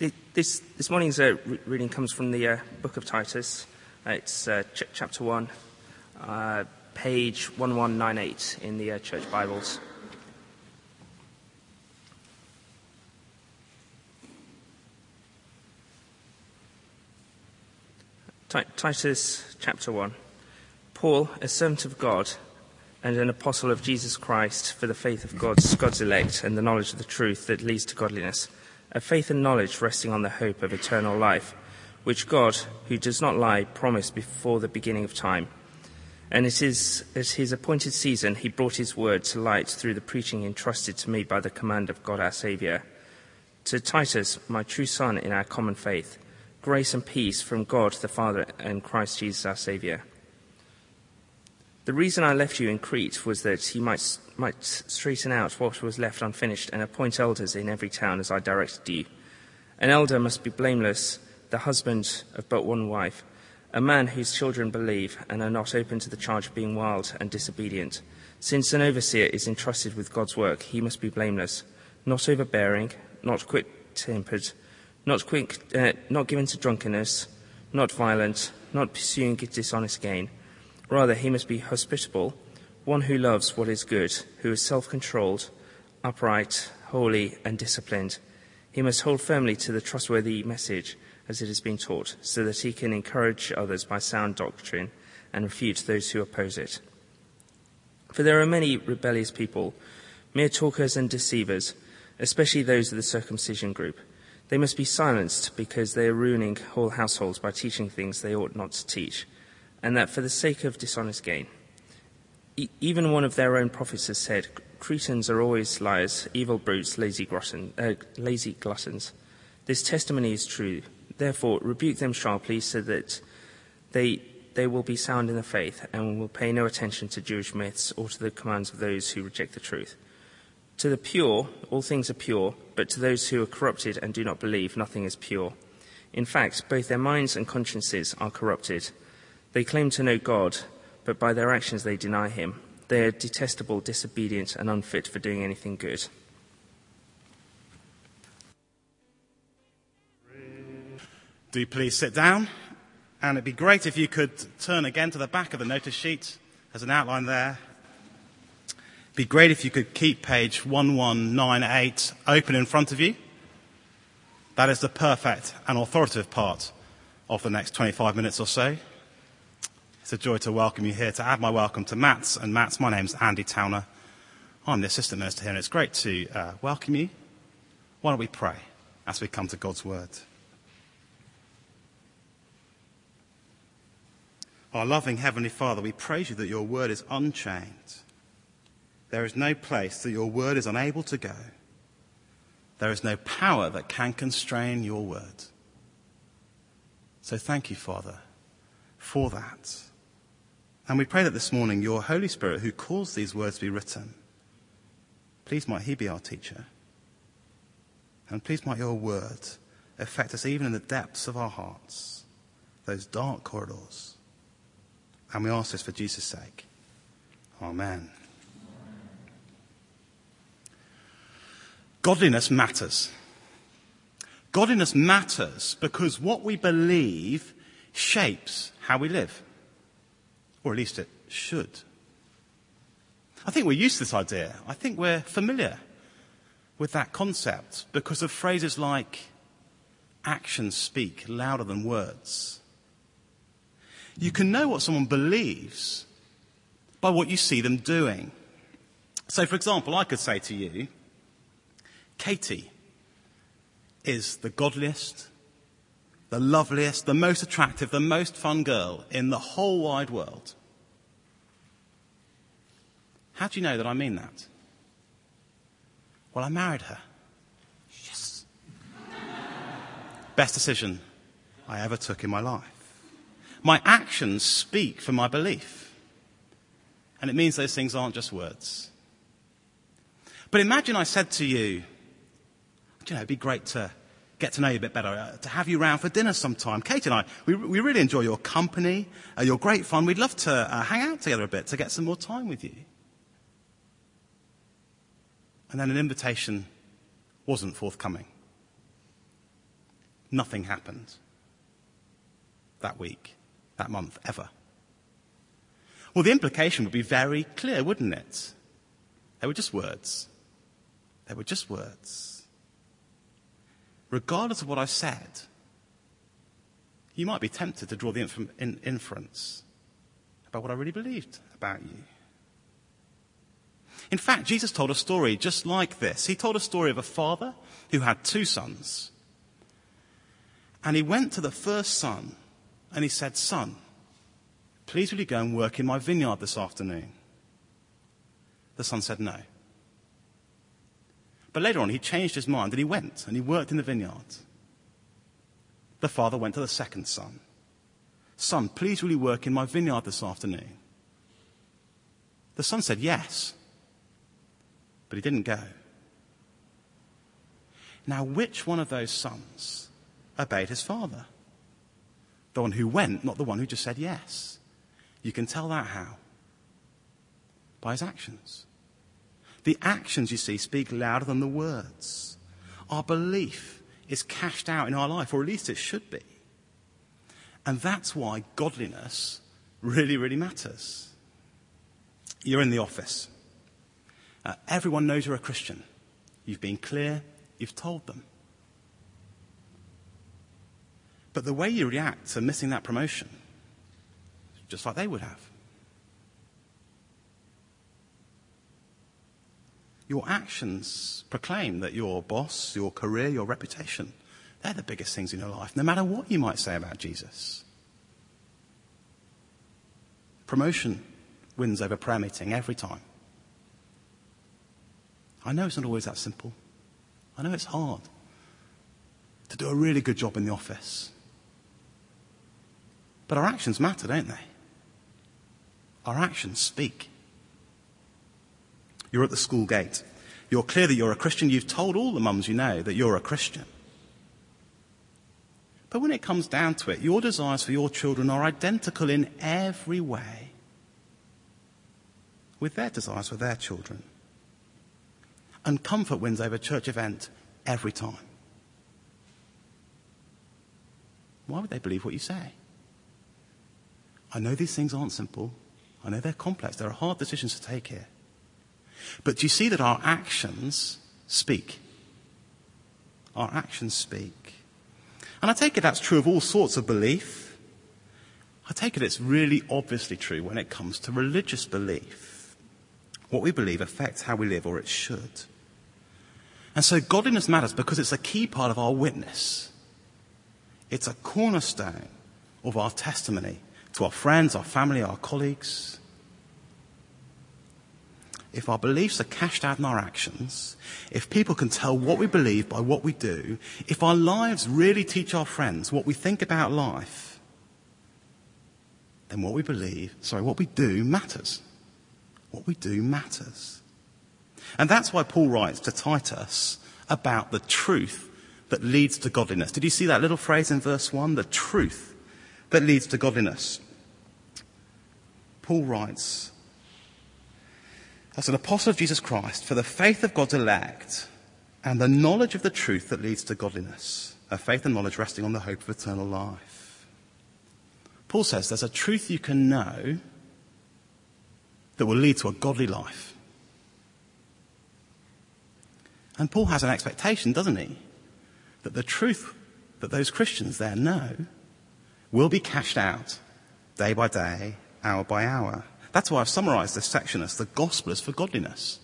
This, this morning's uh, reading comes from the uh, book of Titus. Uh, it's uh, ch- chapter 1, uh, page 1198 in the uh, church Bibles. T- Titus chapter 1. Paul, a servant of God and an apostle of Jesus Christ for the faith of God's, God's elect and the knowledge of the truth that leads to godliness a faith and knowledge resting on the hope of eternal life, which God, who does not lie, promised before the beginning of time. And it is at his appointed season he brought his word to light through the preaching entrusted to me by the command of God our Saviour. To Titus, my true son in our common faith, grace and peace from God the Father and Christ Jesus our Saviour. The reason I left you in Crete was that he might, might straighten out what was left unfinished and appoint elders in every town as I directed you. An elder must be blameless, the husband of but one wife, a man whose children believe and are not open to the charge of being wild and disobedient. Since an overseer is entrusted with God's work, he must be blameless, not overbearing, not quick tempered, not, uh, not given to drunkenness, not violent, not pursuing dishonest gain Rather, he must be hospitable, one who loves what is good, who is self controlled, upright, holy, and disciplined. He must hold firmly to the trustworthy message as it has been taught, so that he can encourage others by sound doctrine and refute those who oppose it. For there are many rebellious people, mere talkers and deceivers, especially those of the circumcision group. They must be silenced because they are ruining whole households by teaching things they ought not to teach and that for the sake of dishonest gain. E- even one of their own prophets has said, Cretans are always liars, evil brutes, lazy, uh, lazy gluttons. This testimony is true. Therefore, rebuke them sharply so that they, they will be sound in the faith and will pay no attention to Jewish myths or to the commands of those who reject the truth. To the pure, all things are pure, but to those who are corrupted and do not believe, nothing is pure. In fact, both their minds and consciences are corrupted. They claim to know God, but by their actions they deny him. They are detestable, disobedient, and unfit for doing anything good. Do please sit down. And it'd be great if you could turn again to the back of the notice sheet. There's an outline there. It'd be great if you could keep page 1198 open in front of you. That is the perfect and authoritative part of the next 25 minutes or so. It's a joy to welcome you here, to add my welcome to Matt's. And Matt's, my name's Andy Towner. I'm the assistant minister here, and it's great to uh, welcome you. Why don't we pray as we come to God's word? Our loving Heavenly Father, we praise you that your word is unchained. There is no place that your word is unable to go. There is no power that can constrain your word. So thank you, Father, for that. And we pray that this morning your Holy Spirit, who caused these words to be written, please might he be our teacher. And please might your word affect us even in the depths of our hearts, those dark corridors. And we ask this for Jesus' sake. Amen. Godliness matters. Godliness matters because what we believe shapes how we live. Or at least it should. I think we're used to this idea. I think we're familiar with that concept because of phrases like actions speak louder than words. You can know what someone believes by what you see them doing. So, for example, I could say to you, Katie is the godliest, the loveliest, the most attractive, the most fun girl in the whole wide world. How do you know that I mean that? Well, I married her. Yes. Best decision I ever took in my life. My actions speak for my belief. And it means those things aren't just words. But imagine I said to you, you know, it'd be great to get to know you a bit better, uh, to have you round for dinner sometime. Kate and I, we, we really enjoy your company. Uh, you're great fun. We'd love to uh, hang out together a bit to get some more time with you. And then an invitation wasn't forthcoming. Nothing happened that week, that month, ever. Well, the implication would be very clear, wouldn't it? They were just words. They were just words. Regardless of what I said, you might be tempted to draw the inference about what I really believed about you. In fact, Jesus told a story just like this. He told a story of a father who had two sons. And he went to the first son and he said, Son, please will you go and work in my vineyard this afternoon? The son said no. But later on, he changed his mind and he went and he worked in the vineyard. The father went to the second son. Son, please will you work in my vineyard this afternoon? The son said yes, but he didn't go. Now, which one of those sons obeyed his father? The one who went, not the one who just said yes. You can tell that how? By his actions. The actions, you see, speak louder than the words. Our belief is cashed out in our life, or at least it should be. And that's why godliness really, really matters. You're in the office. Uh, everyone knows you're a Christian. You've been clear, you've told them. But the way you react to missing that promotion, just like they would have. Your actions proclaim that your boss, your career, your reputation, they're the biggest things in your life, no matter what you might say about Jesus. Promotion wins over prayer meeting every time. I know it's not always that simple. I know it's hard to do a really good job in the office. But our actions matter, don't they? Our actions speak. You're at the school gate. You're clear that you're a Christian. You've told all the mums you know that you're a Christian. But when it comes down to it, your desires for your children are identical in every way with their desires for their children. And comfort wins over church event every time. Why would they believe what you say? I know these things aren't simple. I know they're complex. There are hard decisions to take here. But do you see that our actions speak? Our actions speak. And I take it that's true of all sorts of belief. I take it it's really obviously true when it comes to religious belief. What we believe affects how we live, or it should. And so godliness matters because it's a key part of our witness. It's a cornerstone of our testimony to our friends, our family, our colleagues. If our beliefs are cashed out in our actions, if people can tell what we believe by what we do, if our lives really teach our friends what we think about life, then what we believe, sorry, what we do matters. What we do matters. And that's why Paul writes to Titus about the truth that leads to godliness. Did you see that little phrase in verse 1? The truth that leads to godliness. Paul writes, as an apostle of Jesus Christ, for the faith of God's elect and the knowledge of the truth that leads to godliness, a faith and knowledge resting on the hope of eternal life. Paul says there's a truth you can know that will lead to a godly life. And Paul has an expectation, doesn't he? That the truth that those Christians there know will be cashed out day by day, hour by hour. That's why I've summarized this section as the gospel is for godliness.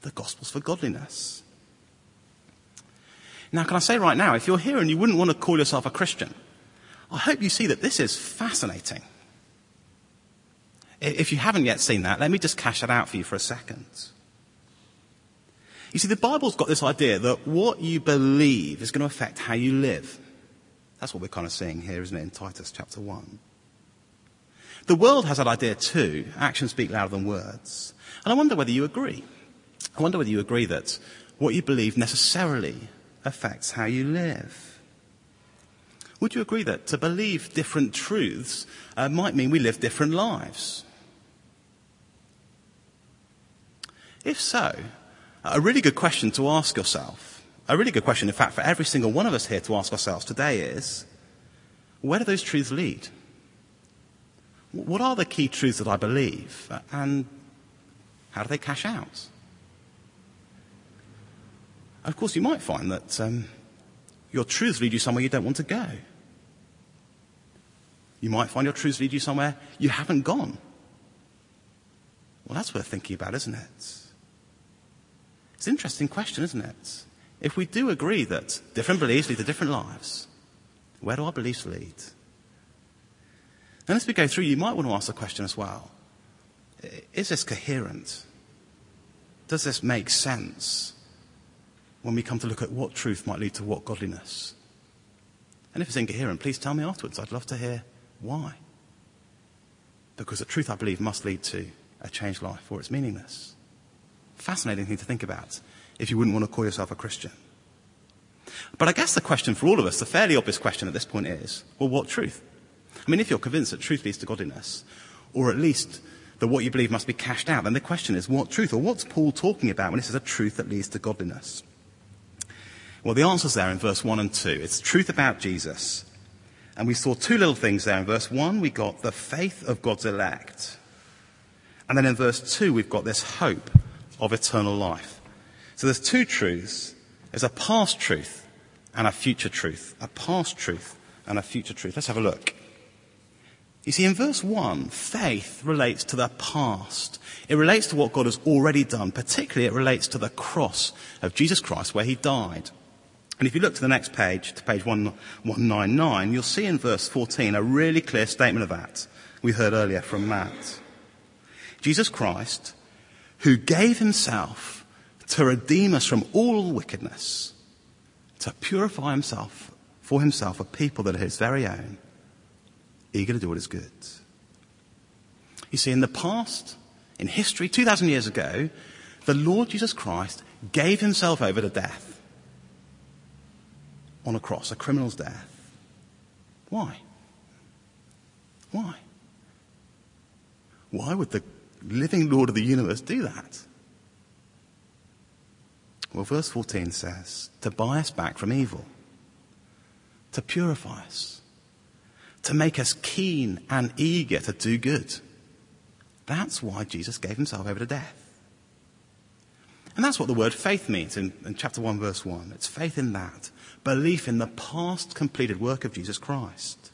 The gospel's for godliness. Now, can I say right now, if you're here and you wouldn't want to call yourself a Christian, I hope you see that this is fascinating. If you haven't yet seen that, let me just cash it out for you for a second. You see, the Bible's got this idea that what you believe is going to affect how you live. That's what we're kind of seeing here, isn't it, in Titus chapter 1. The world has that idea too. Actions speak louder than words. And I wonder whether you agree. I wonder whether you agree that what you believe necessarily affects how you live. Would you agree that to believe different truths uh, might mean we live different lives? If so, a really good question to ask yourself a really good question, in fact, for every single one of us here to ask ourselves today is where do those truths lead? What are the key truths that I believe? And how do they cash out? Of course, you might find that um, your truths lead you somewhere you don't want to go. You might find your truths lead you somewhere you haven't gone. Well, that's worth thinking about, isn't it? It's an interesting question, isn't it? If we do agree that different beliefs lead to different lives, where do our beliefs lead? And as we go through, you might want to ask the question as well Is this coherent? Does this make sense when we come to look at what truth might lead to what godliness? And if it's incoherent, please tell me afterwards. I'd love to hear why. Because the truth, I believe, must lead to a changed life or it's meaningless. Fascinating thing to think about if you wouldn't want to call yourself a Christian. But I guess the question for all of us, the fairly obvious question at this point is, well, what truth? I mean, if you're convinced that truth leads to godliness, or at least that what you believe must be cashed out, then the question is, what truth? Or what's Paul talking about when he says a truth that leads to godliness? Well, the answer's there in verse 1 and 2. It's truth about Jesus. And we saw two little things there. In verse 1, we got the faith of God's elect. And then in verse 2, we've got this hope of eternal life. So there's two truths. There's a past truth and a future truth. A past truth and a future truth. Let's have a look. You see, in verse 1, faith relates to the past. It relates to what God has already done. Particularly, it relates to the cross of Jesus Christ where he died. And if you look to the next page, to page 199, you'll see in verse 14 a really clear statement of that we heard earlier from Matt. Jesus Christ, who gave himself to redeem us from all wickedness, to purify himself for himself a people that are his very own, eager to do what is good. You see, in the past, in history, 2,000 years ago, the Lord Jesus Christ gave himself over to death on a cross, a criminal's death. Why? Why? Why would the living Lord of the universe do that? Well, verse 14 says, to buy us back from evil, to purify us, to make us keen and eager to do good. That's why Jesus gave himself over to death. And that's what the word faith means in, in, chapter 1, verse 1. It's faith in that. Belief in the past completed work of Jesus Christ.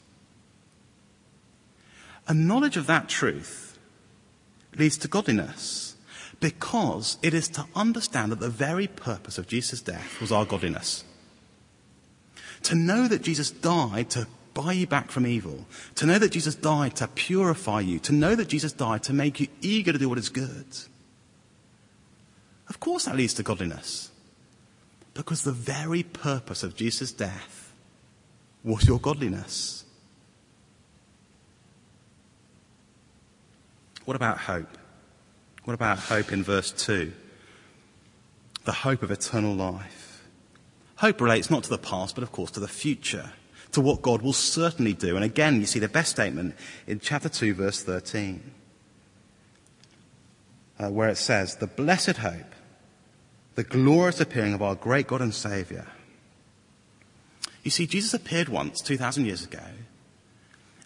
A knowledge of that truth leads to godliness because it is to understand that the very purpose of Jesus' death was our godliness. To know that Jesus died to buy you back from evil, to know that Jesus died to purify you, to know that Jesus died to make you eager to do what is good. Of course, that leads to godliness. Because the very purpose of Jesus' death was your godliness. What about hope? What about hope in verse 2? The hope of eternal life. Hope relates not to the past, but of course to the future, to what God will certainly do. And again, you see the best statement in chapter 2, verse 13, uh, where it says, The blessed hope, the glorious appearing of our great God and Saviour. You see, Jesus appeared once, 2,000 years ago,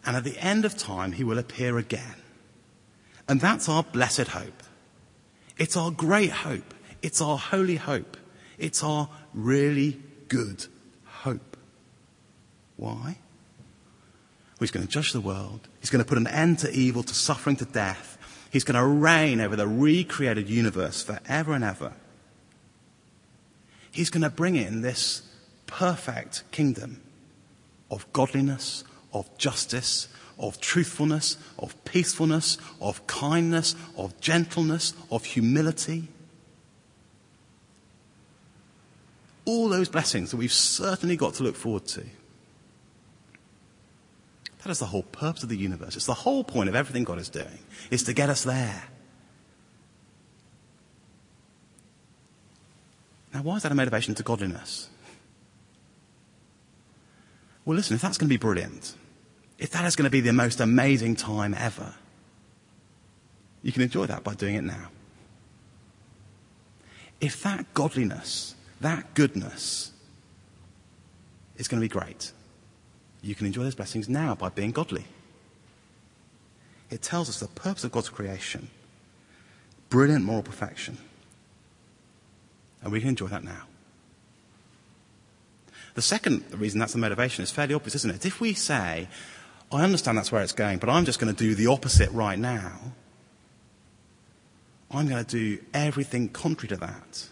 and at the end of time, he will appear again. And that's our blessed hope. It's our great hope. It's our holy hope. It's our really good hope. Why? Well, he's going to judge the world. He's going to put an end to evil, to suffering, to death. He's going to reign over the recreated universe forever and ever. He's going to bring in this perfect kingdom of godliness, of justice, of truthfulness, of peacefulness, of kindness, of gentleness, of humility. All those blessings that we've certainly got to look forward to. That is the whole purpose of the universe. It's the whole point of everything God is doing, is to get us there. Now, why is that a motivation to godliness? Well, listen, if that's going to be brilliant, if that is going to be the most amazing time ever, you can enjoy that by doing it now. If that godliness that goodness is going to be great. You can enjoy those blessings now by being godly. It tells us the purpose of God's creation brilliant moral perfection. And we can enjoy that now. The second reason that's the motivation is fairly obvious, isn't it? If we say, I understand that's where it's going, but I'm just going to do the opposite right now, I'm going to do everything contrary to that.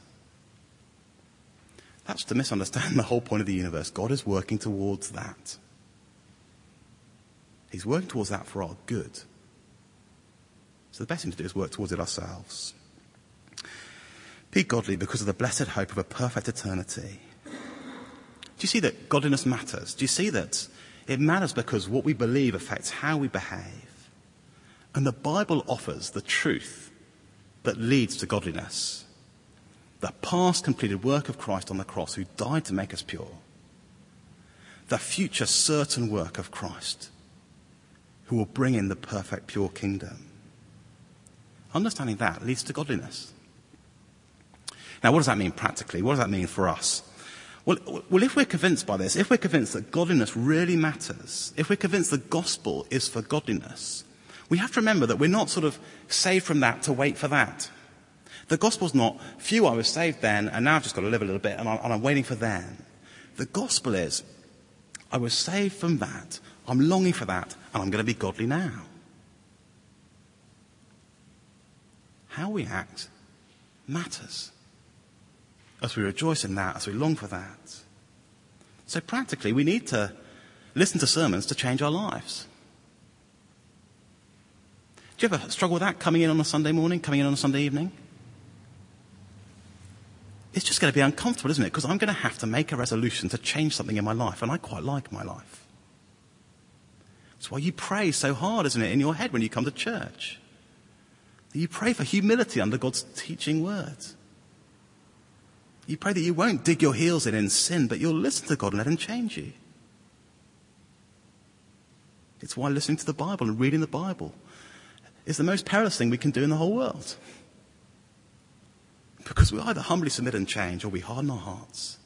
That's to misunderstand the whole point of the universe. God is working towards that. He's working towards that for our good. So the best thing to do is work towards it ourselves. Be godly because of the blessed hope of a perfect eternity. Do you see that godliness matters? Do you see that it matters because what we believe affects how we behave? And the Bible offers the truth that leads to godliness. The past completed work of Christ on the cross, who died to make us pure. The future certain work of Christ, who will bring in the perfect, pure kingdom. Understanding that leads to godliness. Now, what does that mean practically? What does that mean for us? Well, well, if we're convinced by this, if we're convinced that godliness really matters, if we're convinced the gospel is for godliness, we have to remember that we're not sort of saved from that to wait for that. The gospel's not, phew, I was saved then, and now I've just got to live a little bit, and I'm, and I'm waiting for then. The gospel is, I was saved from that, I'm longing for that, and I'm going to be godly now. How we act matters. As we rejoice in that, as we long for that. So practically, we need to listen to sermons to change our lives. Do you ever struggle with that coming in on a Sunday morning, coming in on a Sunday evening? It's just going to be uncomfortable, isn't it? Because I'm going to have to make a resolution to change something in my life, and I quite like my life. That's why you pray so hard, isn't it, in your head when you come to church? You pray for humility under God's teaching words. You pray that you won't dig your heels in in sin, but you'll listen to God and let Him change you. It's why listening to the Bible and reading the Bible is the most perilous thing we can do in the whole world. Because we either humbly submit and change or we harden our hearts.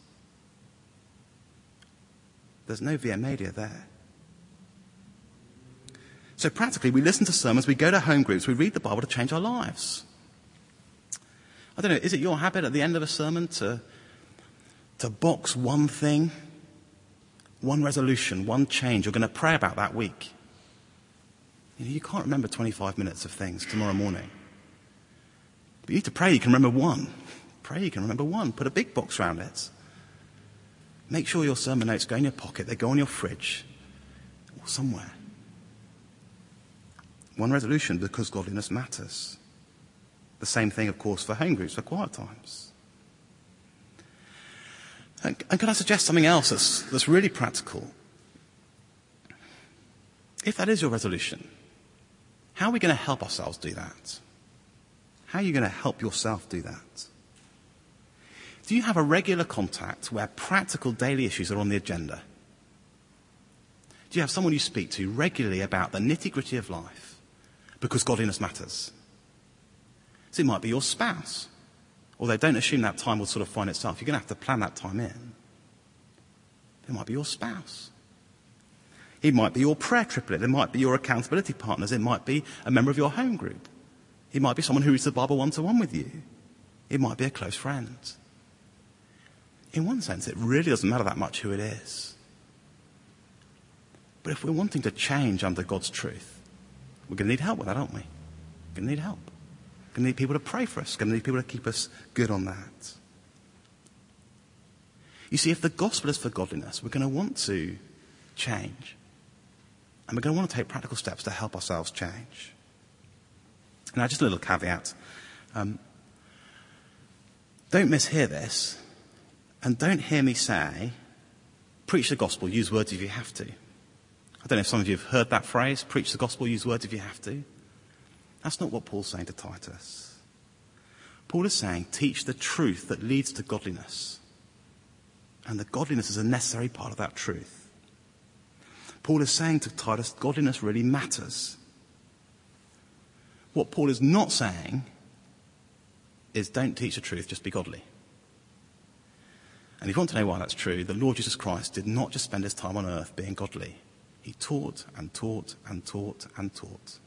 There's no via media there. So practically, we listen to sermons, we go to home groups, we read the Bible to change our lives. I don't know, is it your habit at the end of a sermon to, to box one thing, one resolution, one change you're going to pray about that week? You, know, you can't remember 25 minutes of things tomorrow morning. But you need to pray you can remember one. Pray you can remember one. Put a big box around it. Make sure your sermon notes go in your pocket, they go on your fridge or somewhere. One resolution because godliness matters. The same thing, of course, for home groups, for quiet times. And, and can I suggest something else that's, that's really practical? If that is your resolution, how are we going to help ourselves do that? How are you going to help yourself do that? Do you have a regular contact where practical daily issues are on the agenda? Do you have someone you speak to regularly about the nitty gritty of life because godliness matters? So it might be your spouse. Although don't assume that time will sort of find itself. You're going to have to plan that time in. It might be your spouse. It might be your prayer triplet. It might be your accountability partners. It might be a member of your home group. It might be someone who reads the Bible one to one with you. It might be a close friend. In one sense, it really doesn't matter that much who it is. But if we're wanting to change under God's truth, we're going to need help with that, aren't we? We're going to need help. Going to need people to pray for us. Going to need people to keep us good on that. You see, if the gospel is for godliness, we're going to want to change. And we're going to want to take practical steps to help ourselves change. Now, just a little caveat. Um, don't mishear this, and don't hear me say, preach the gospel, use words if you have to. I don't know if some of you have heard that phrase, preach the gospel, use words if you have to. That's not what Paul's saying to Titus. Paul is saying, teach the truth that leads to godliness. And the godliness is a necessary part of that truth. Paul is saying to Titus, godliness really matters. What Paul is not saying is don't teach the truth, just be godly. And if you want to know why that's true, the Lord Jesus Christ did not just spend his time on earth being godly. He taught and taught and taught and taught.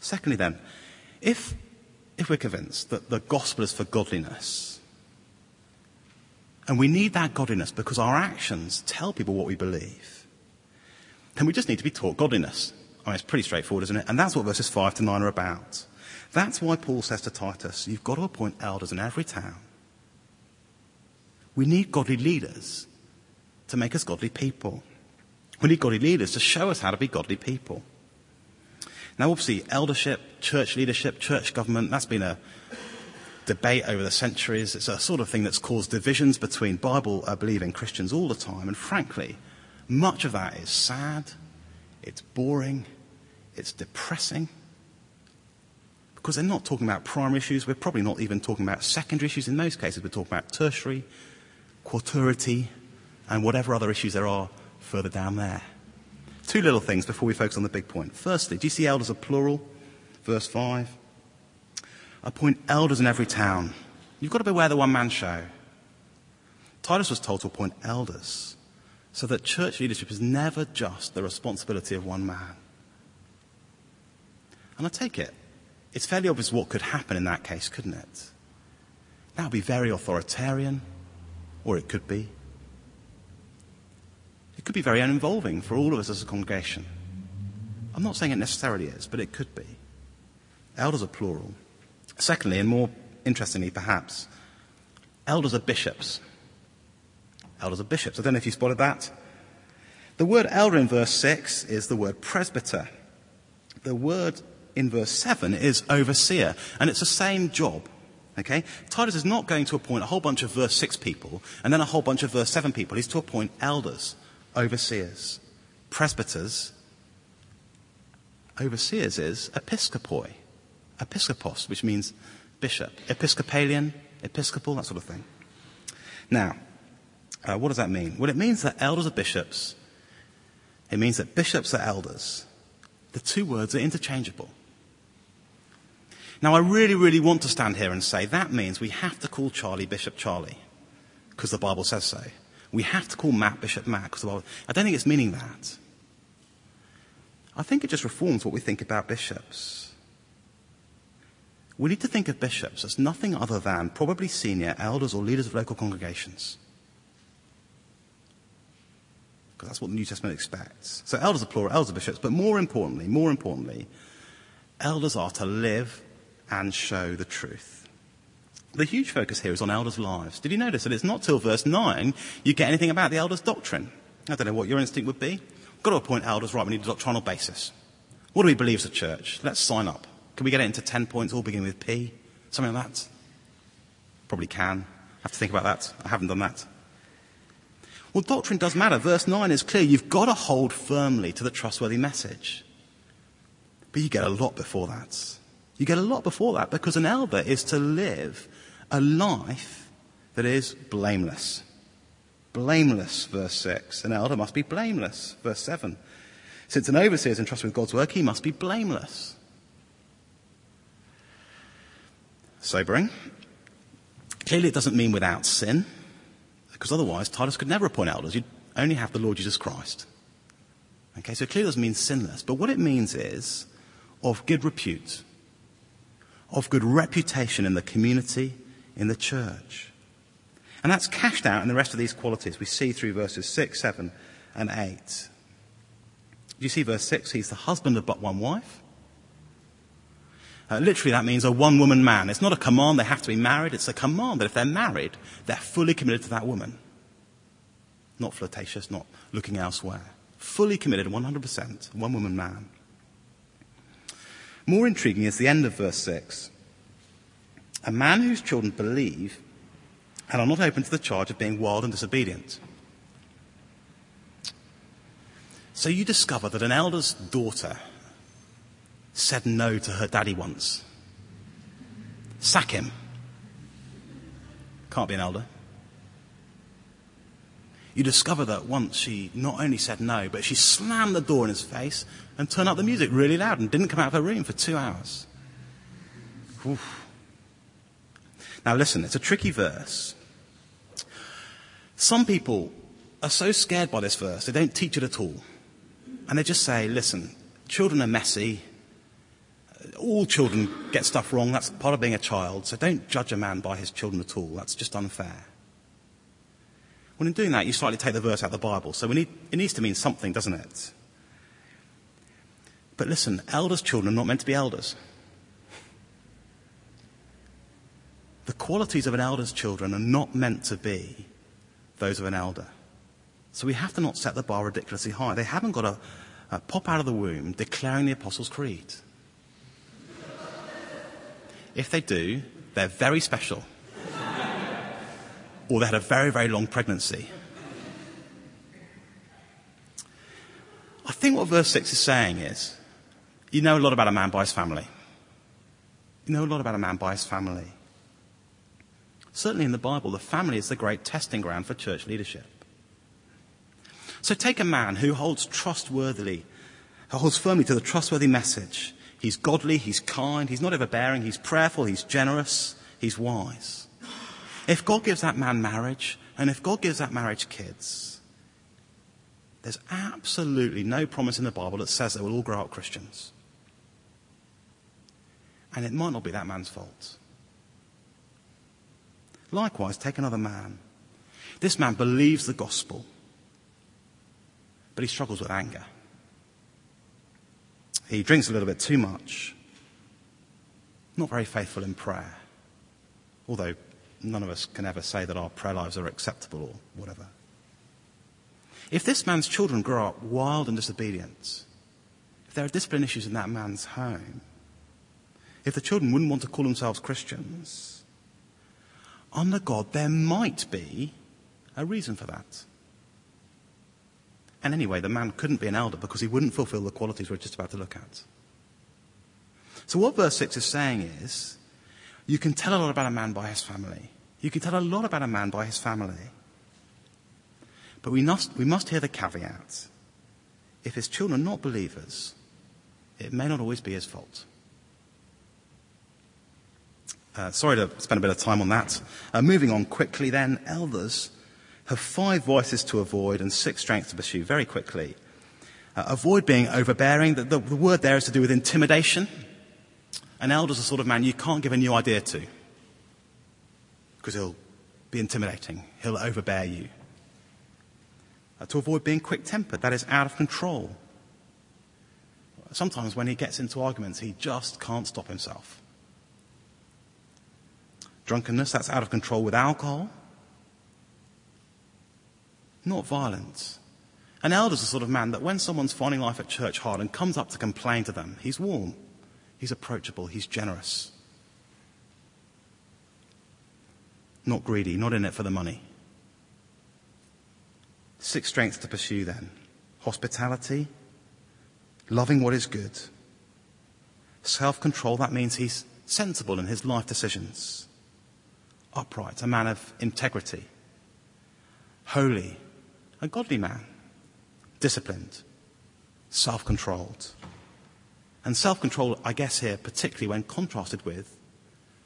Secondly, then, if, if we're convinced that the gospel is for godliness, and we need that godliness because our actions tell people what we believe, then we just need to be taught godliness. I mean, it's pretty straightforward, isn't it? And that's what verses 5 to 9 are about. That's why Paul says to Titus, you've got to appoint elders in every town. We need godly leaders to make us godly people. We need godly leaders to show us how to be godly people. Now, obviously, eldership, church leadership, church government, that's been a debate over the centuries. It's a sort of thing that's caused divisions between Bible believing Christians all the time. And frankly, much of that is sad, it's boring, it's depressing. Because they're not talking about primary issues. We're probably not even talking about secondary issues. In most cases, we're talking about tertiary, quaterity, and whatever other issues there are further down there. Two little things before we focus on the big point. Firstly, do you see elders are plural? Verse 5. Appoint elders in every town. You've got to beware the one man show. Titus was told to appoint elders so that church leadership is never just the responsibility of one man. And I take it, it's fairly obvious what could happen in that case, couldn't it? That would be very authoritarian, or it could be. It could be very uninvolving for all of us as a congregation. I'm not saying it necessarily is, but it could be. Elders are plural. Secondly, and more interestingly perhaps, elders are bishops. Elders are bishops. I don't know if you spotted that. The word elder in verse 6 is the word presbyter. The word in verse 7 is overseer, and it's the same job. Okay? Titus is not going to appoint a whole bunch of verse 6 people and then a whole bunch of verse 7 people. He's to appoint elders, overseers, presbyters. Overseers is episcopoi, episcopos, which means bishop, episcopalian, episcopal, that sort of thing. Now, uh, what does that mean? Well, it means that elders are bishops. It means that bishops are elders. The two words are interchangeable. Now, I really, really want to stand here and say that means we have to call Charlie Bishop Charlie, because the Bible says so. We have to call Matt Bishop Matt, because Bible. I don't think it's meaning that. I think it just reforms what we think about bishops. We need to think of bishops as nothing other than probably senior elders or leaders of local congregations. Because that's what the New Testament expects. So elders are plural, elders are bishops, but more importantly, more importantly, elders are to live and show the truth. The huge focus here is on elders' lives. Did you notice that it's not till verse 9 you get anything about the elders' doctrine? I don't know what your instinct would be. We've got to appoint elders, right? We need a doctrinal basis. What do we believe as a church? Let's sign up. Can we get it into 10 points, all beginning with P? Something like that? Probably can. I have to think about that. I haven't done that. Well, doctrine does matter. Verse 9 is clear. You've got to hold firmly to the trustworthy message. But you get a lot before that. You get a lot before that because an elder is to live a life that is blameless. Blameless, verse 6. An elder must be blameless, verse 7. Since an overseer is entrusted with God's work, he must be blameless. Sobering. Clearly, it doesn't mean without sin, because otherwise Titus could never appoint elders. You'd only have the Lord Jesus Christ. Okay, so it clearly doesn't mean sinless. But what it means is of good repute of good reputation in the community, in the church. And that's cashed out in the rest of these qualities we see through verses 6, 7, and 8. Do you see verse 6? He's the husband of but one wife. Uh, literally, that means a one woman man. It's not a command they have to be married, it's a command that if they're married, they're fully committed to that woman. Not flirtatious, not looking elsewhere. Fully committed, 100%, one woman man. More intriguing is the end of verse 6. A man whose children believe and are not open to the charge of being wild and disobedient. So you discover that an elder's daughter said no to her daddy once. Sack him. Can't be an elder. You discover that once she not only said no, but she slammed the door in his face and turned up the music really loud and didn't come out of her room for two hours. Oof. Now, listen, it's a tricky verse. Some people are so scared by this verse, they don't teach it at all. And they just say, listen, children are messy. All children get stuff wrong. That's part of being a child. So don't judge a man by his children at all. That's just unfair. Well, in doing that, you slightly take the verse out of the Bible. So need, it needs to mean something, doesn't it? But listen, elders' children are not meant to be elders. The qualities of an elder's children are not meant to be those of an elder. So we have to not set the bar ridiculously high. They haven't got to pop out of the womb declaring the Apostles' Creed. If they do, they're very special or they had a very, very long pregnancy. I think what verse 6 is saying is you know a lot about a man by his family. You know a lot about a man by his family. Certainly in the Bible, the family is the great testing ground for church leadership. So take a man who holds trustworthily, who holds firmly to the trustworthy message. He's godly, he's kind, he's not overbearing, he's prayerful, he's generous, he's wise. If God gives that man marriage, and if God gives that marriage kids, there's absolutely no promise in the Bible that says they will all grow up Christians. And it might not be that man's fault. Likewise, take another man. This man believes the gospel, but he struggles with anger. He drinks a little bit too much, not very faithful in prayer, although none of us can ever say that our prayer lives are acceptable or whatever. If this man's children grow up wild and disobedient, if there are discipline issues in that man's home, if the children wouldn't want to call themselves Christians, under God, there might be a reason for that. And anyway, the man couldn't be an elder because he wouldn't fulfill the qualities we're just about to look at. So what verse 6 is saying is, you can tell a lot about a man by his family. You can tell a lot about a man by his family. But we must, we must hear the caveat. If his children are not believers, it may not always be his fault. Uh, sorry to spend a bit of time on that. Uh, moving on quickly then, elders have five voices to avoid and six strengths to pursue very quickly. Uh, avoid being overbearing. The, the, the word there is to do with intimidation. An elder's a sort of man you can't give a new idea to because he'll be intimidating, he'll overbear you. Uh, to avoid being quick tempered, that is out of control. Sometimes when he gets into arguments, he just can't stop himself. Drunkenness, that's out of control with alcohol. Not violence. An elder's the sort of man that when someone's finding life at church hard and comes up to complain to them, he's warm. He's approachable. He's generous. Not greedy, not in it for the money. Six strengths to pursue then hospitality, loving what is good, self control, that means he's sensible in his life decisions, upright, a man of integrity, holy, a godly man, disciplined, self controlled. And self control, I guess, here, particularly when contrasted with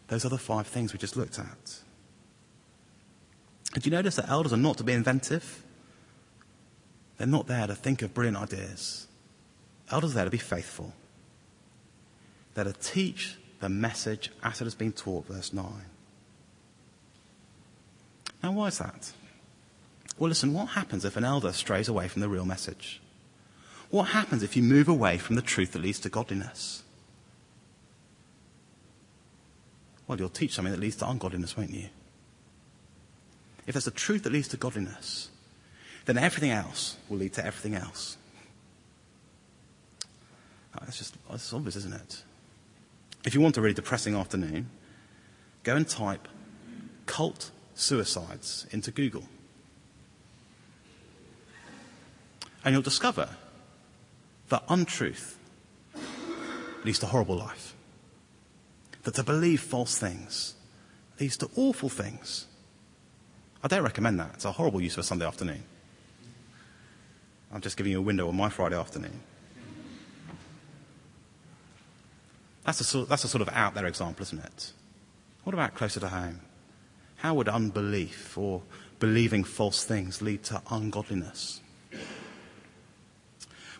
those other five things we just looked at. Did you notice that elders are not to be inventive? They're not there to think of brilliant ideas. Elders are there to be faithful. They're to teach the message as it has been taught, verse 9. Now, why is that? Well, listen, what happens if an elder strays away from the real message? What happens if you move away from the truth that leads to godliness? Well, you'll teach something that leads to ungodliness, won't you? If there's a truth that leads to godliness, then everything else will lead to everything else. Oh, that's just oh, that's obvious, isn't it? If you want a really depressing afternoon, go and type cult suicides into Google. And you'll discover that untruth leads to horrible life. That to believe false things leads to awful things. I don't recommend that. It's a horrible use of a Sunday afternoon. I'm just giving you a window on my Friday afternoon. That's a, sort, that's a sort of out there example, isn't it? What about closer to home? How would unbelief or believing false things lead to ungodliness?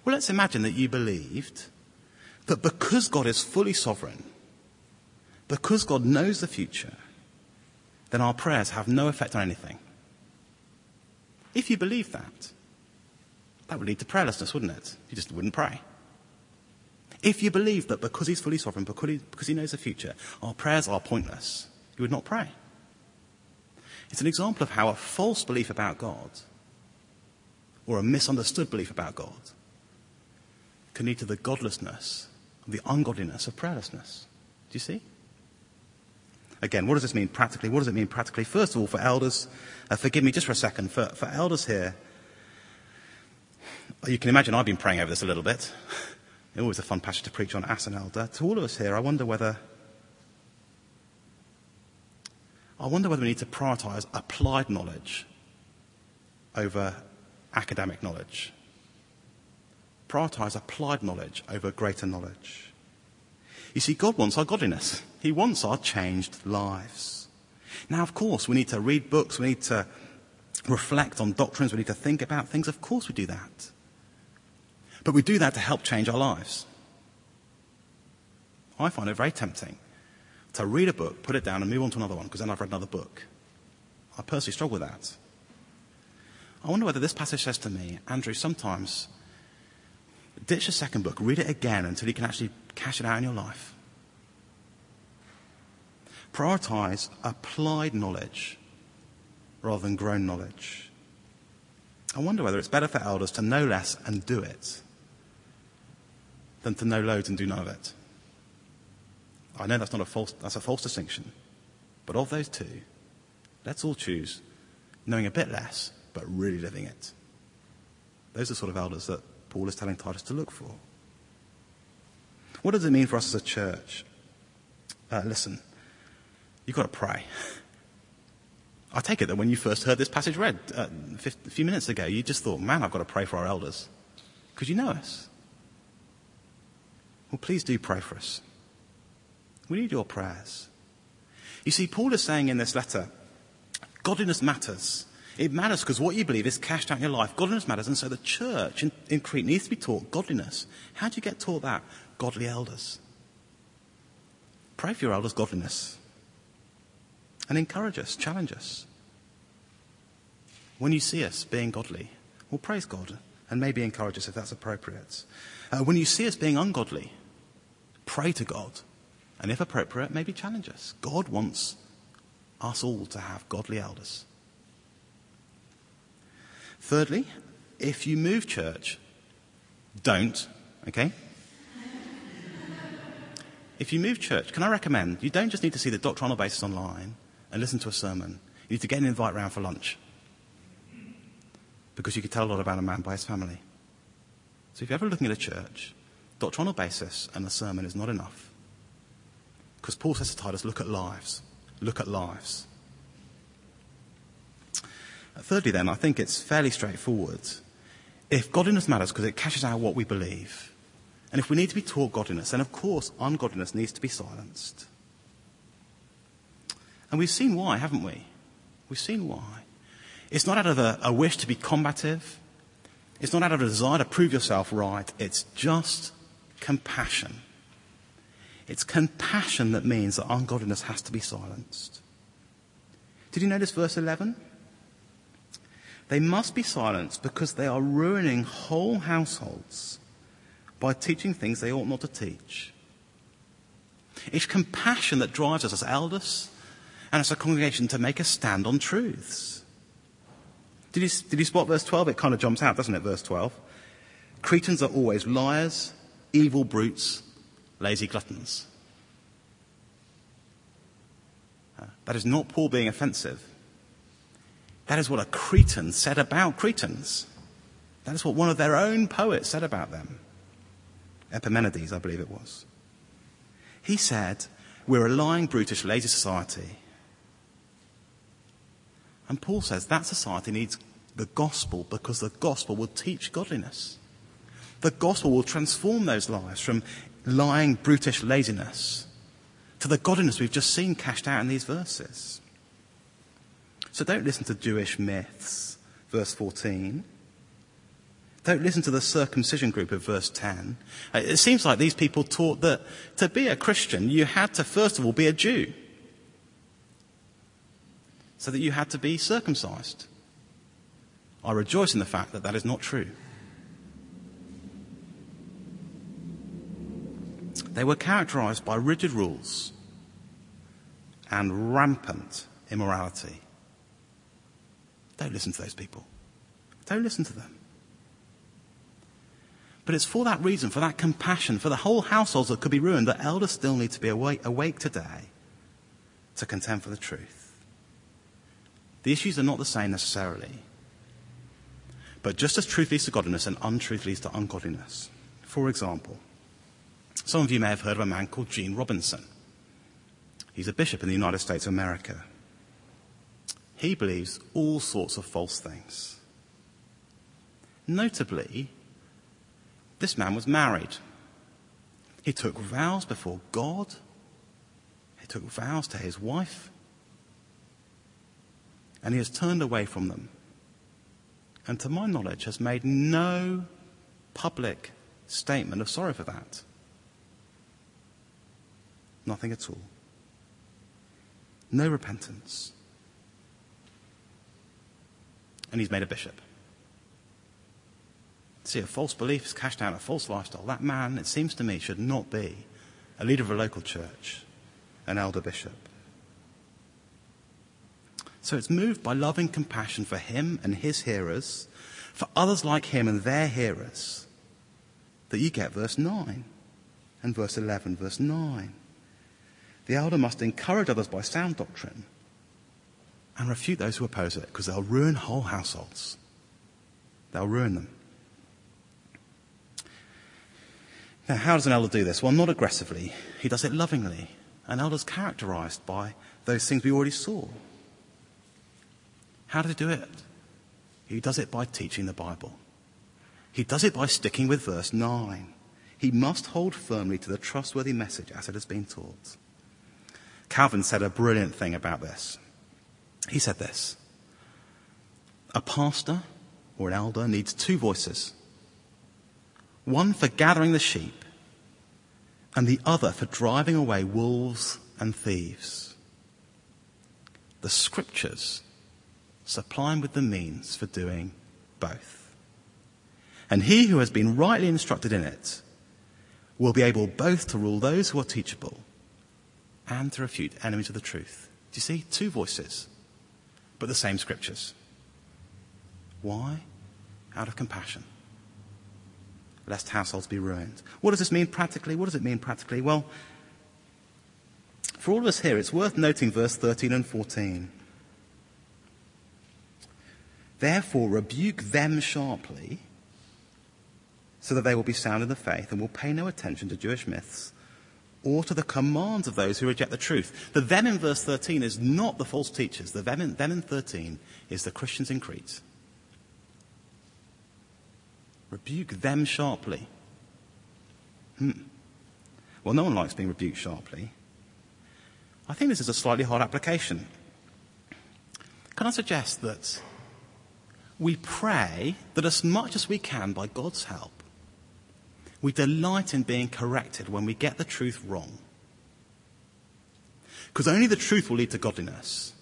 Well, let's imagine that you believed that because God is fully sovereign, because God knows the future, then our prayers have no effect on anything. If you believe that, that would lead to prayerlessness, wouldn't it? You just wouldn't pray. If you believe that because He's fully sovereign, because he, because he knows the future, our prayers are pointless, you would not pray. It's an example of how a false belief about God, or a misunderstood belief about God, can lead to the godlessness, the ungodliness of prayerlessness. Do you see? Again, what does this mean practically? What does it mean practically? First of all, for elders, uh, forgive me just for a second, for, for elders here, you can imagine I've been praying over this a little bit. Always a fun passage to preach on as an elder. To all of us here, I wonder whether I wonder whether we need to prioritize applied knowledge over academic knowledge. Prioritize applied knowledge over greater knowledge. You see, God wants our godliness. He wants our changed lives. Now, of course, we need to read books, we need to reflect on doctrines, we need to think about things. Of course, we do that. But we do that to help change our lives. I find it very tempting to read a book, put it down, and move on to another one, because then I've read another book. I personally struggle with that. I wonder whether this passage says to me, Andrew, sometimes ditch the second book, read it again until you can actually cash it out in your life. Prioritize applied knowledge rather than grown knowledge. I wonder whether it's better for elders to know less and do it than to know loads and do none of it. I know that's not a false, that's a false distinction. But of those two, let's all choose knowing a bit less, but really living it. Those are the sort of elders that Paul is telling Titus to look for. What does it mean for us as a church? Uh, listen, you've got to pray. I take it that when you first heard this passage read uh, a few minutes ago, you just thought, man, I've got to pray for our elders. Because you know us. Well, please do pray for us. We need your prayers. You see, Paul is saying in this letter, godliness matters. It matters because what you believe is cashed out in your life. Godliness matters. And so the church in, in Crete needs to be taught godliness. How do you get taught that? Godly elders. Pray for your elders' godliness. And encourage us, challenge us. When you see us being godly, well, praise God and maybe encourage us if that's appropriate. Uh, when you see us being ungodly, pray to God and if appropriate, maybe challenge us. God wants us all to have godly elders. Thirdly, if you move church, don't, okay? if you move church, can I recommend you don't just need to see the doctrinal basis online and listen to a sermon. You need to get an invite round for lunch. Because you can tell a lot about a man by his family. So if you're ever looking at a church, doctrinal basis and a sermon is not enough. Because Paul says to Titus, look at lives. Look at lives. Uh, thirdly, then, I think it's fairly straightforward. If godliness matters because it cashes out what we believe, and if we need to be taught godliness, then of course ungodliness needs to be silenced. And we've seen why, haven't we? We've seen why. It's not out of a, a wish to be combative. It's not out of a desire to prove yourself right. It's just compassion. It's compassion that means that ungodliness has to be silenced. Did you notice verse 11? They must be silenced because they are ruining whole households by teaching things they ought not to teach. It's compassion that drives us as elders and as a congregation to make a stand on truths. Did you, did you spot verse 12? It kind of jumps out, doesn't it? Verse 12. Cretans are always liars, evil brutes, lazy gluttons. Uh, that is not Paul being offensive. That is what a Cretan said about Cretans. That is what one of their own poets said about them. Epimenides, I believe it was. He said, We're a lying, brutish, lazy society. And Paul says that society needs the gospel because the gospel will teach godliness. The gospel will transform those lives from lying, brutish laziness to the godliness we've just seen cashed out in these verses. So don't listen to Jewish myths, verse 14. Don't listen to the circumcision group of verse 10. Uh, it seems like these people taught that to be a Christian, you had to first of all be a Jew. So that you had to be circumcised. I rejoice in the fact that that is not true. They were characterized by rigid rules and rampant immorality. Don't listen to those people. Don't listen to them. But it's for that reason, for that compassion, for the whole households that could be ruined, that elders still need to be awake, awake today to contend for the truth. The issues are not the same necessarily. But just as truth leads to godliness and untruth leads to ungodliness. For example, some of you may have heard of a man called Gene Robinson. He's a bishop in the United States of America. He believes all sorts of false things. Notably, this man was married. He took vows before God. He took vows to his wife. And he has turned away from them. And to my knowledge, has made no public statement of sorry for that. Nothing at all. No repentance. And he's made a bishop. See, a false belief has cashed out, a false lifestyle. That man, it seems to me, should not be a leader of a local church, an elder bishop. So it's moved by loving compassion for him and his hearers, for others like him and their hearers, that you get verse 9 and verse 11, verse 9. The elder must encourage others by sound doctrine and refute those who oppose it because they'll ruin whole households. They'll ruin them. Now, how does an elder do this? Well, not aggressively. He does it lovingly. An elder's characterized by those things we already saw. How does he do it? He does it by teaching the Bible. He does it by sticking with verse 9. He must hold firmly to the trustworthy message as it has been taught. Calvin said a brilliant thing about this. He said this A pastor or an elder needs two voices one for gathering the sheep, and the other for driving away wolves and thieves. The scriptures supply him with the means for doing both. And he who has been rightly instructed in it will be able both to rule those who are teachable and to refute enemies of the truth. Do you see? Two voices, but the same scriptures. Why? Out of compassion lest households be ruined. What does this mean practically? What does it mean practically? Well, for all of us here, it's worth noting verse 13 and 14. Therefore, rebuke them sharply, so that they will be sound in the faith and will pay no attention to Jewish myths or to the commands of those who reject the truth. The them in verse 13 is not the false teachers. The them in, them in 13 is the Christians in Crete. Rebuke them sharply. Hmm. Well, no one likes being rebuked sharply. I think this is a slightly hard application. Can I suggest that we pray that as much as we can, by God's help, we delight in being corrected when we get the truth wrong? Because only the truth will lead to godliness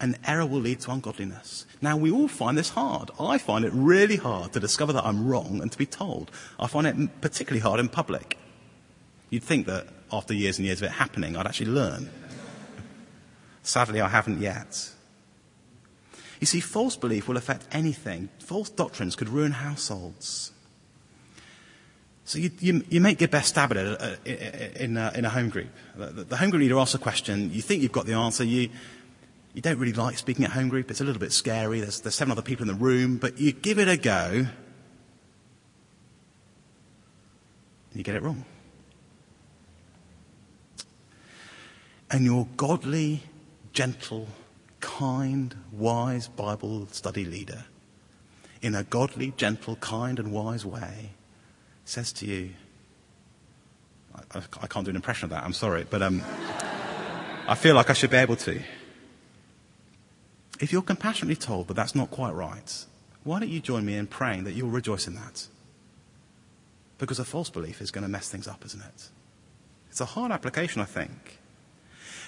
and error will lead to ungodliness. Now, we all find this hard. I find it really hard to discover that I'm wrong and to be told. I find it particularly hard in public. You'd think that after years and years of it happening, I'd actually learn. Sadly, I haven't yet. You see, false belief will affect anything. False doctrines could ruin households. So you, you, you make your best stab at it uh, uh, uh, in, a, in a home group. The, the home group leader asks a question. You think you've got the answer. You, you don't really like speaking at home group. It's a little bit scary. There's, there's seven other people in the room, but you give it a go. You get it wrong. And your godly, gentle, kind, wise Bible study leader, in a godly, gentle, kind, and wise way, says to you, I, I, can't do an impression of that, I'm sorry, but um, I feel like I should be able to. If you're compassionately told that that's not quite right, why don't you join me in praying that you'll rejoice in that? Because a false belief is going to mess things up, isn't it? It's a hard application, I think.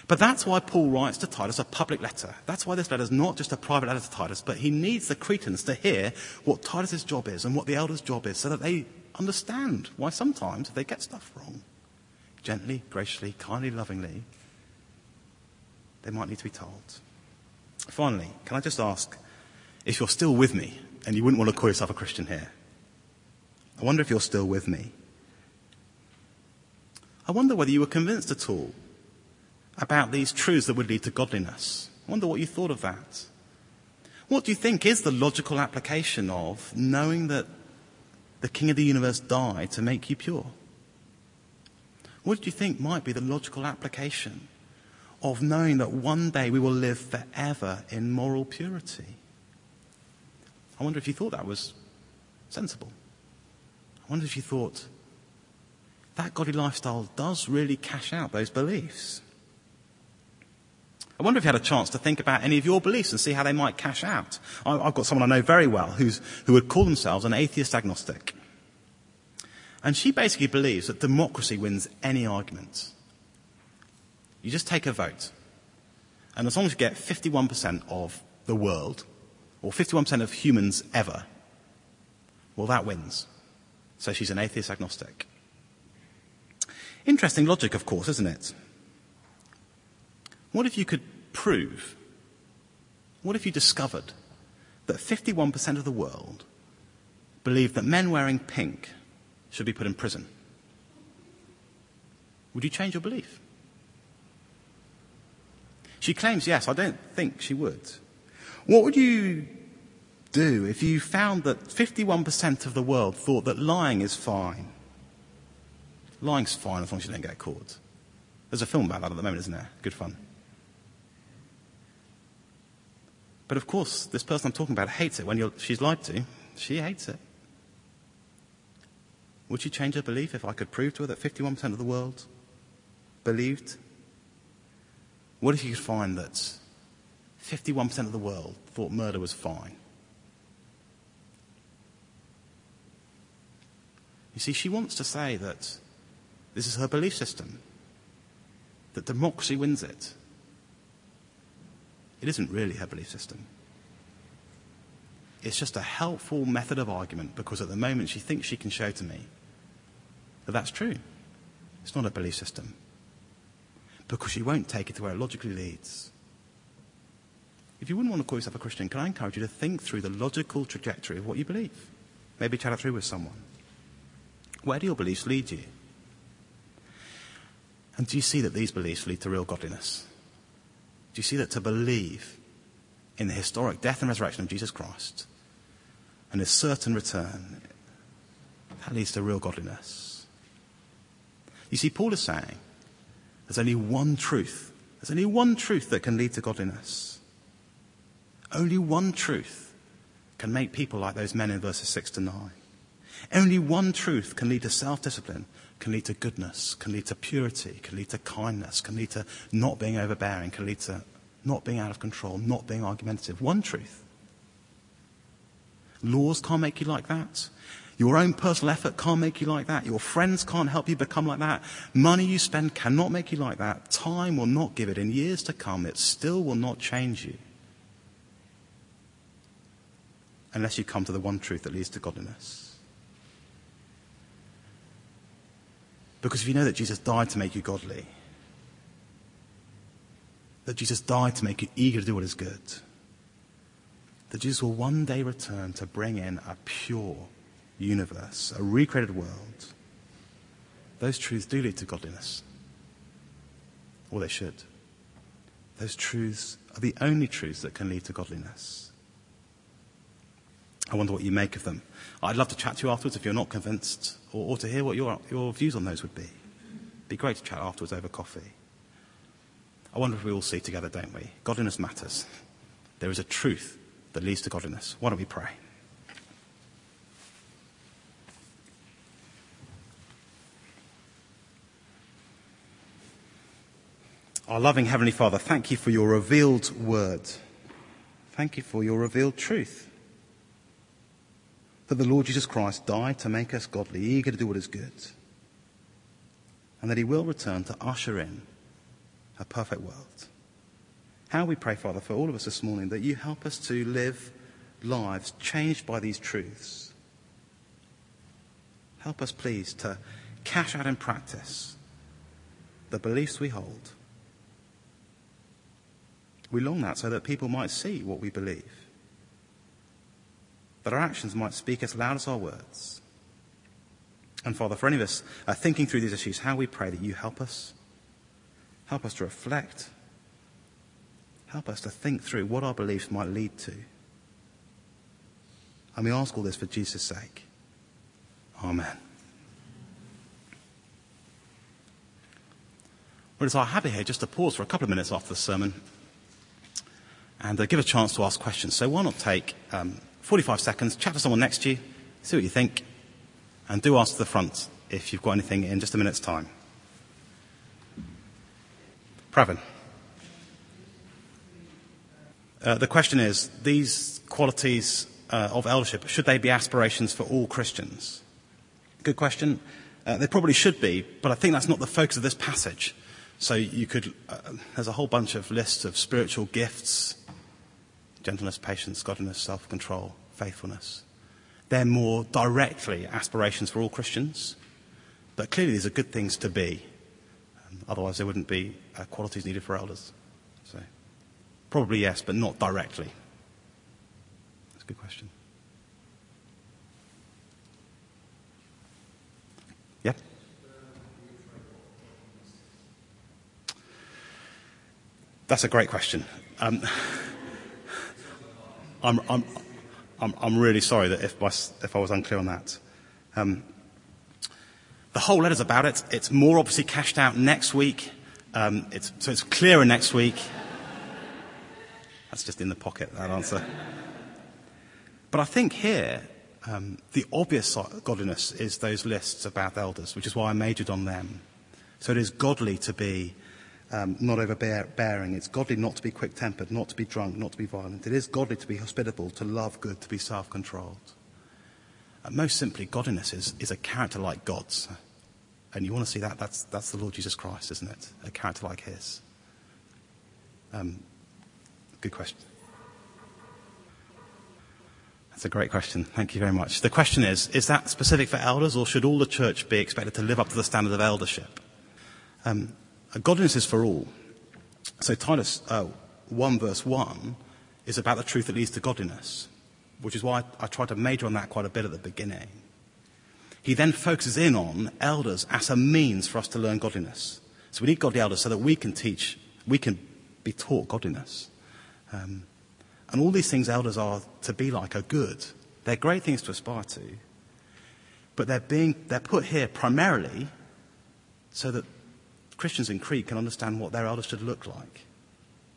But that's why Paul writes to Titus a public letter. That's why this letter is not just a private letter to Titus, but he needs the Cretans to hear what Titus's job is and what the elders' job is so that they understand why sometimes they get stuff wrong. Gently, graciously, kindly, lovingly, they might need to be told. Finally, can I just ask if you're still with me and you wouldn't want to call yourself a Christian here? I wonder if you're still with me. I wonder whether you were convinced at all about these truths that would lead to godliness. I wonder what you thought of that. What do you think is the logical application of knowing that the King of the universe died to make you pure? What do you think might be the logical application of knowing that one day we will live forever in moral purity? I wonder if you thought that was sensible. I wonder if you thought that godly lifestyle does really cash out those beliefs. I wonder if you had a chance to think about any of your beliefs and see how they might cash out. I've got someone I know very well who's, who would call themselves an atheist agnostic. And she basically believes that democracy wins any argument. You just take a vote. And as long as you get 51% of the world, or 51% of humans ever, well, that wins. So she's an atheist agnostic. Interesting logic, of course, isn't it? What if you could prove, what if you discovered that 51% of the world believed that men wearing pink should be put in prison? Would you change your belief? She claims yes. I don't think she would. What would you do if you found that 51% of the world thought that lying is fine? Lying's fine as long as you don't get caught. There's a film about that at the moment, isn't there? Good fun. But of course, this person I'm talking about hates it when she's lied to. She hates it. Would she change her belief if I could prove to her that 51% of the world believed? What if you could find that 51% of the world thought murder was fine? You see, she wants to say that this is her belief system, that democracy wins it. It isn't really her belief system. It's just a helpful method of argument because at the moment she thinks she can show to me that that's true. It's not a belief system. Because you won't take it to where it logically leads. If you wouldn't want to call yourself a Christian, can I encourage you to think through the logical trajectory of what you believe? Maybe chat it through with someone. Where do your beliefs lead you? And do you see that these beliefs lead to real godliness? Do you see that to believe in the historic death and resurrection of Jesus Christ and his certain return, that leads to real godliness? You see, Paul is saying there's only one truth. There's only one truth that can lead to godliness. Only one truth can make people like those men in verses 6 to 9. Only one truth can lead to self discipline, can lead to goodness, can lead to purity, can lead to kindness, can lead to not being overbearing, can lead to not being out of control, not being argumentative. One truth. Laws can't make you like that. Your own personal effort can't make you like that. Your friends can't help you become like that. Money you spend cannot make you like that. Time will not give it. In years to come, it still will not change you. Unless you come to the one truth that leads to godliness. Because if you know that Jesus died to make you godly, that Jesus died to make you eager to do what is good, that Jesus will one day return to bring in a pure universe, a recreated world, those truths do lead to godliness. Or they should. Those truths are the only truths that can lead to godliness. I wonder what you make of them. I'd love to chat to you afterwards if you're not convinced, or, or to hear what your, your views on those would be. It'd be great to chat afterwards over coffee. I wonder if we all see together, don't we? Godliness matters. There is a truth that leads to godliness. Why don't we pray? Our loving Heavenly Father, thank you for your revealed word. Thank you for your revealed truth. That the Lord Jesus Christ died to make us godly, eager to do what is good. And that he will return to usher in a perfect world. How we pray, Father, for all of us this morning, that you help us to live lives changed by these truths. Help us, please, to cash out in practice the beliefs we hold. We long that so that people might see what we believe, that our actions might speak as loud as our words. And Father, for any of us uh, thinking through these issues, how we pray that you help us, help us to reflect, help us to think through what our beliefs might lead to. And we ask all this for Jesus' sake. Amen. Well, it's our habit here just to pause for a couple of minutes after the sermon and uh, give a chance to ask questions. So why not take um, 45 seconds, chat to someone next to you, see what you think, and do ask to the front if you've got anything in just a minute's time. Pravin. Uh, the question is, these qualities uh, of eldership, should they be aspirations for all Christians? Good question. Uh, they probably should be, but I think that's not the focus of this passage. So you could, uh, there's a whole bunch of lists of spiritual gifts gentleness, patience, godliness, self control, faithfulness. They're more directly aspirations for all Christians, but clearly these are good things to be. Um, otherwise, there wouldn't be uh, qualities needed for elders. So, probably yes, but not directly. That's a good question. Yeah? That's a great question. Um, I'm, I'm, I'm, I'm, really sorry that if, if I was unclear on that. Um, the whole letter's about it. It's more obviously cashed out next week. Um, it's, so it's clearer next week. That's just in the pocket, that answer. But I think here, um, the obvious godliness is those lists about elders, which is why I majored on them. So it is godly to be um, not overbearing. It's godly not to be quick tempered, not to be drunk, not to be violent. It is godly to be hospitable, to love good, to be self controlled. Uh, most simply, godliness is, is a character like God's. And you want to see that? That's, that's the Lord Jesus Christ, isn't it? A character like His. Um, good question. That's a great question. Thank you very much. The question is Is that specific for elders, or should all the church be expected to live up to the standard of eldership? Um, godliness is for all. So Titus uh, 1 verse 1 is about the truth that leads to godliness, which is why I, I tried to major on that quite a bit at the beginning. He then focuses in on elders as a means for us to learn godliness. So we need godly elders so that we can teach, we can be taught godliness. Um, and all these things elders are to be like are good. They're great things to aspire to. But they're being, they're put here primarily so that Christians in Crete can understand what their elders should look like.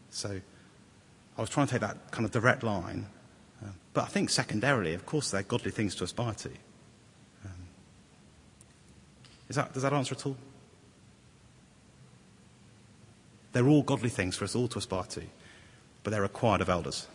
So I was trying to take that kind of direct line. Uh, but I think secondarily, of course, they're godly things to aspire to. Um, that, does that answer at all? They're all godly things for us all to aspire to, but they're required of elders.